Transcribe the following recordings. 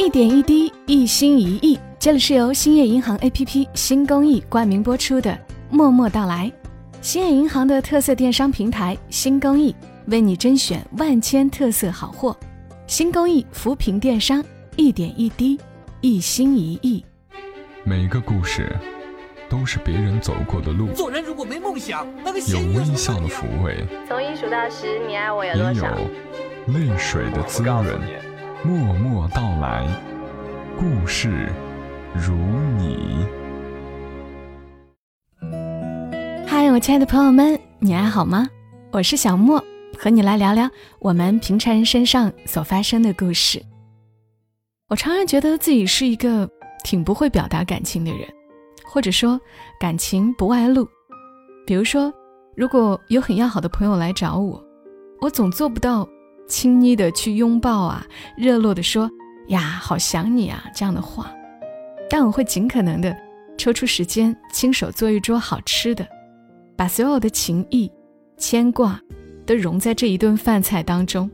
一点一滴，一心一意。这里是由兴业银行 APP 新公益冠名播出的《默默到来》，兴业银行的特色电商平台新公益为你甄选万千特色好货。新公益扶贫电商，一点一滴，一心一意。每个故事都是别人走过的路，做人如果没梦想，那个有微笑的抚慰，从一数到十，你爱我有也多少？有泪水的滋润。默默到来，故事如你。嗨，我亲爱的朋友们，你还好吗？我是小莫，和你来聊聊我们平常人身上所发生的故事。我常常觉得自己是一个挺不会表达感情的人，或者说感情不外露。比如说，如果有很要好的朋友来找我，我总做不到亲昵的去拥抱啊，热络的说“呀，好想你啊”这样的话，但我会尽可能的抽出时间，亲手做一桌好吃的，把所有的情谊、牵挂都融在这一顿饭菜当中。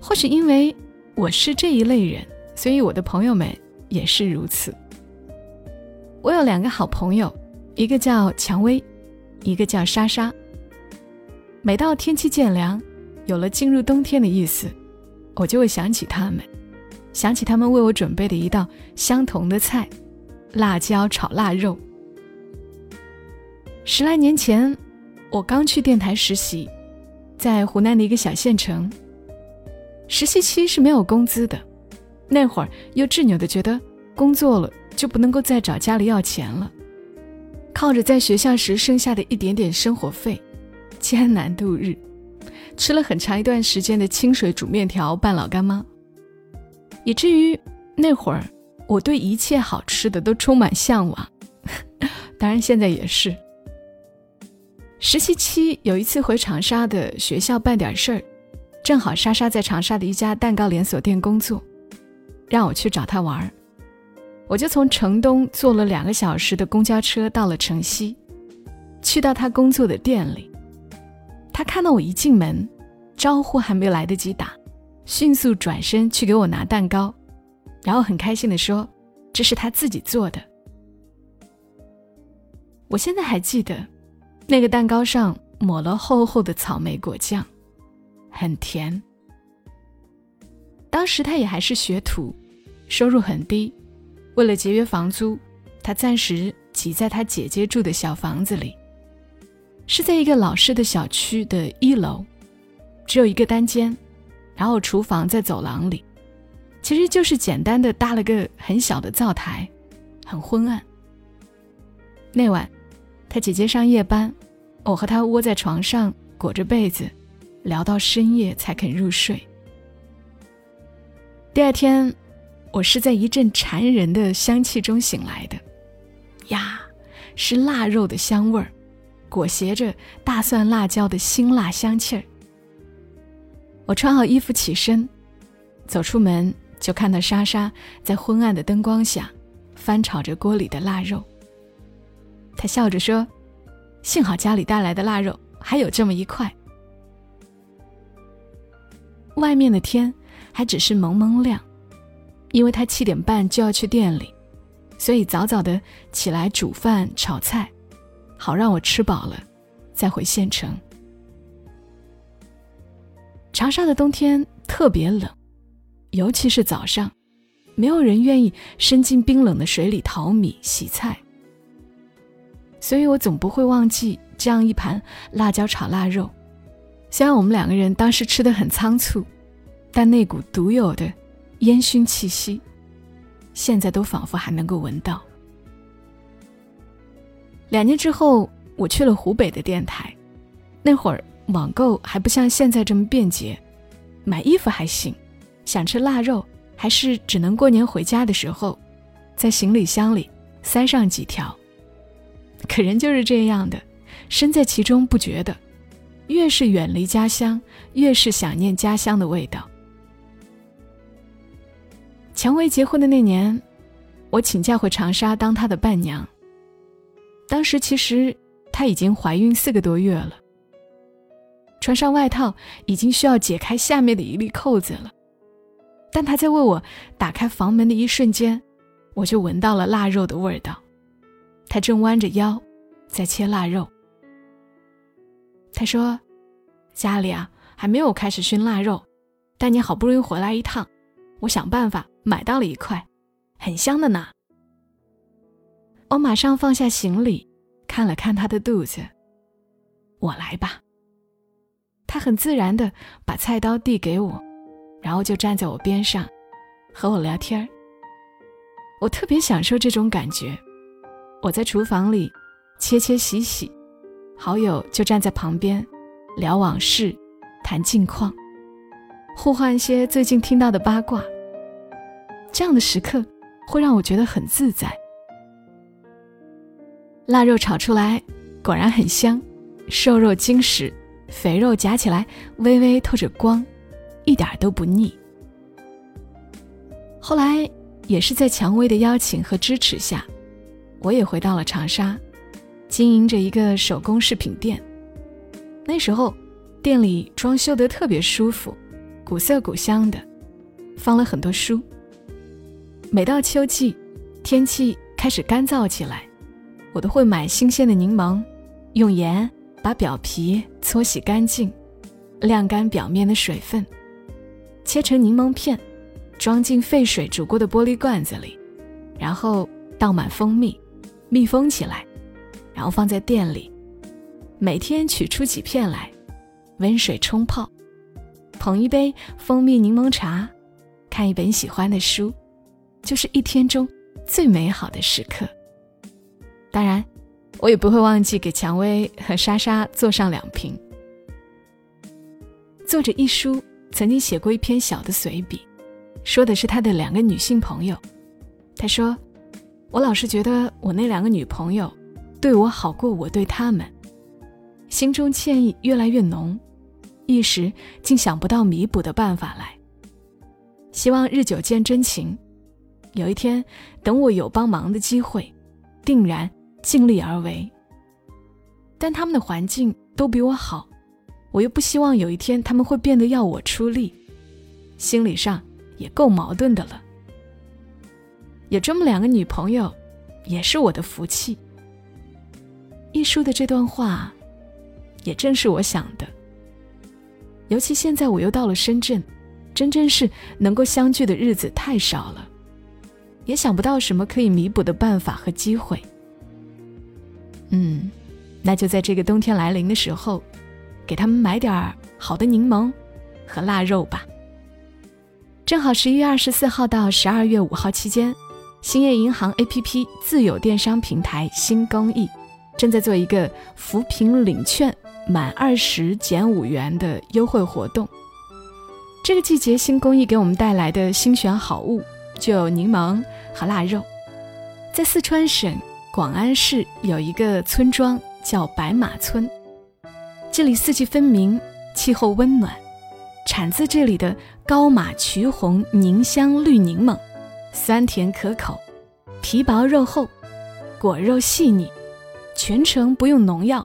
或许因为我是这一类人，所以我的朋友们也是如此。我有两个好朋友，一个叫蔷薇，一个叫莎莎。每到天气渐凉，有了进入冬天的意思，我就会想起他们，想起他们为我准备的一道相同的菜——辣椒炒腊肉。十来年前，我刚去电台实习，在湖南的一个小县城。实习期是没有工资的，那会儿又执拗的觉得工作了就不能够再找家里要钱了，靠着在学校时剩下的一点点生活费，艰难度日，吃了很长一段时间的清水煮面条拌老干妈，以至于那会儿我对一切好吃的都充满向往，当然现在也是。实习期有一次回长沙的学校办点事儿。正好莎莎在长沙的一家蛋糕连锁店工作，让我去找她玩儿。我就从城东坐了两个小时的公交车到了城西，去到她工作的店里。他看到我一进门，招呼还没来得及打，迅速转身去给我拿蛋糕，然后很开心地说：“这是他自己做的。”我现在还记得，那个蛋糕上抹了厚厚的草莓果酱。很甜。当时他也还是学徒，收入很低，为了节约房租，他暂时挤在他姐姐住的小房子里，是在一个老式的小区的一楼，只有一个单间，然后厨房在走廊里，其实就是简单的搭了个很小的灶台，很昏暗。那晚，他姐姐上夜班，我和他窝在床上裹着被子。聊到深夜才肯入睡。第二天，我是在一阵馋人的香气中醒来的，呀，是腊肉的香味儿，裹挟着大蒜辣椒的辛辣香气儿。我穿好衣服起身，走出门就看到莎莎在昏暗的灯光下翻炒着锅里的腊肉。她笑着说：“幸好家里带来的腊肉还有这么一块。”外面的天还只是蒙蒙亮，因为他七点半就要去店里，所以早早的起来煮饭炒菜，好让我吃饱了再回县城。长沙的冬天特别冷，尤其是早上，没有人愿意伸进冰冷的水里淘米洗菜，所以我总不会忘记这样一盘辣椒炒腊肉。虽然我们两个人当时吃的很仓促，但那股独有的烟熏气息，现在都仿佛还能够闻到。两年之后，我去了湖北的电台，那会儿网购还不像现在这么便捷，买衣服还行，想吃腊肉还是只能过年回家的时候，在行李箱里塞上几条。可人就是这样的，身在其中不觉得。越是远离家乡，越是想念家乡的味道。蔷薇结婚的那年，我请假回长沙当她的伴娘。当时其实她已经怀孕四个多月了，穿上外套已经需要解开下面的一粒扣子了，但她在为我打开房门的一瞬间，我就闻到了腊肉的味道。他正弯着腰在切腊肉。他说：“家里啊还没有开始熏腊肉，但你好不容易回来一趟，我想办法买到了一块，很香的呢。”我马上放下行李，看了看他的肚子。我来吧。他很自然的把菜刀递给我，然后就站在我边上，和我聊天儿我特别享受这种感觉。我在厨房里切切洗洗，好友就站在旁边聊往事、谈近况，互换一些最近听到的八卦。这样的时刻会让我觉得很自在。腊肉炒出来果然很香，瘦肉精实，肥肉夹起来微微透着光，一点都不腻。后来也是在蔷薇的邀请和支持下，我也回到了长沙，经营着一个手工饰品店。那时候店里装修得特别舒服，古色古香的，放了很多书。每到秋季，天气开始干燥起来。我都会买新鲜的柠檬，用盐把表皮搓洗干净，晾干表面的水分，切成柠檬片，装进沸水煮过的玻璃罐子里，然后倒满蜂蜜，密封起来，然后放在店里，每天取出几片来，温水冲泡，捧一杯蜂蜜柠檬茶，看一本喜欢的书，就是一天中最美好的时刻。当然，我也不会忘记给蔷薇和莎莎做上两瓶。作者一书曾经写过一篇小的随笔，说的是他的两个女性朋友。他说：“我老是觉得我那两个女朋友对我好过我对他们，心中歉意越来越浓，一时竟想不到弥补的办法来。希望日久见真情，有一天等我有帮忙的机会，定然。”尽力而为，但他们的环境都比我好，我又不希望有一天他们会变得要我出力，心理上也够矛盾的了。有这么两个女朋友，也是我的福气。一书的这段话，也正是我想的。尤其现在我又到了深圳，真正是能够相聚的日子太少了，也想不到什么可以弥补的办法和机会。嗯，那就在这个冬天来临的时候，给他们买点儿好的柠檬和腊肉吧。正好十一月二十四号到十二月五号期间，兴业银行 APP 自有电商平台新公益正在做一个扶贫领券满二十减五元的优惠活动。这个季节，新公益给我们带来的新选好物就有柠檬和腊肉，在四川省。广安市有一个村庄叫白马村，这里四季分明，气候温暖，产自这里的高马曲红宁香绿柠檬，酸甜可口，皮薄肉厚，果肉细腻，全程不用农药，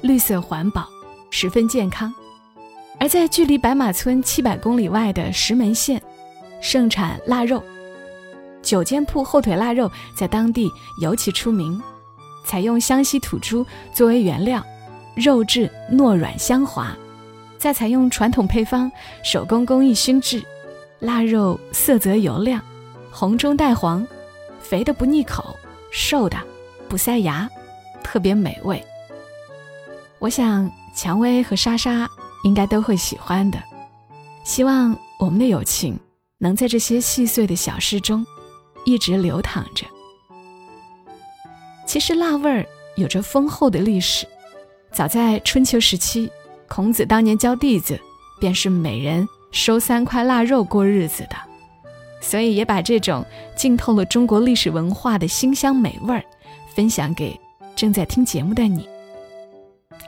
绿色环保，十分健康。而在距离白马村七百公里外的石门县，盛产腊肉。九间铺后腿腊肉在当地尤其出名，采用湘西土猪作为原料，肉质糯软香滑，再采用传统配方手工工艺熏制，腊肉色泽油亮，红中带黄，肥的不腻口，瘦的不塞牙，特别美味。我想蔷薇和莎莎应该都会喜欢的，希望我们的友情能在这些细碎的小事中。一直流淌着。其实辣味儿有着丰厚的历史，早在春秋时期，孔子当年教弟子，便是每人收三块腊肉过日子的，所以也把这种浸透了中国历史文化的馨香美味儿，分享给正在听节目的你。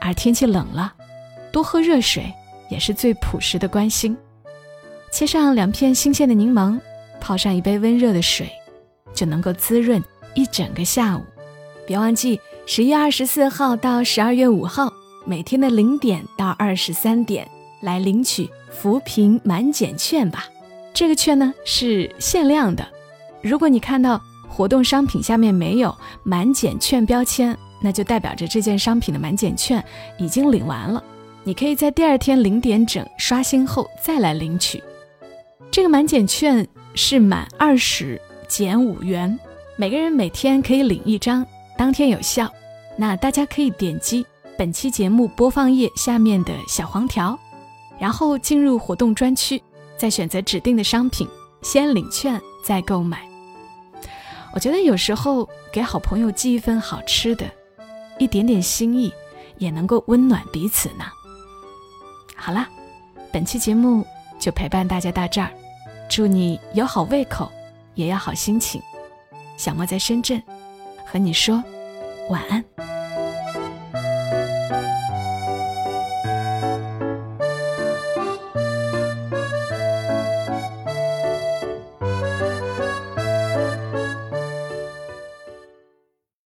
而天气冷了，多喝热水也是最朴实的关心。切上两片新鲜的柠檬，泡上一杯温热的水。就能够滋润一整个下午，别忘记十一月二十四号到十二月五号，每天的零点到二十三点来领取扶贫满减券吧。这个券呢是限量的，如果你看到活动商品下面没有满减券标签，那就代表着这件商品的满减券已经领完了。你可以在第二天零点整刷新后再来领取。这个满减券是满二十减五元，每个人每天可以领一张，当天有效。那大家可以点击本期节目播放页下面的小黄条，然后进入活动专区，再选择指定的商品，先领券再购买。我觉得有时候给好朋友寄一份好吃的，一点点心意，也能够温暖彼此呢。好啦，本期节目就陪伴大家到这儿，祝你有好胃口，也要好心情。小莫在深圳，和你说晚安。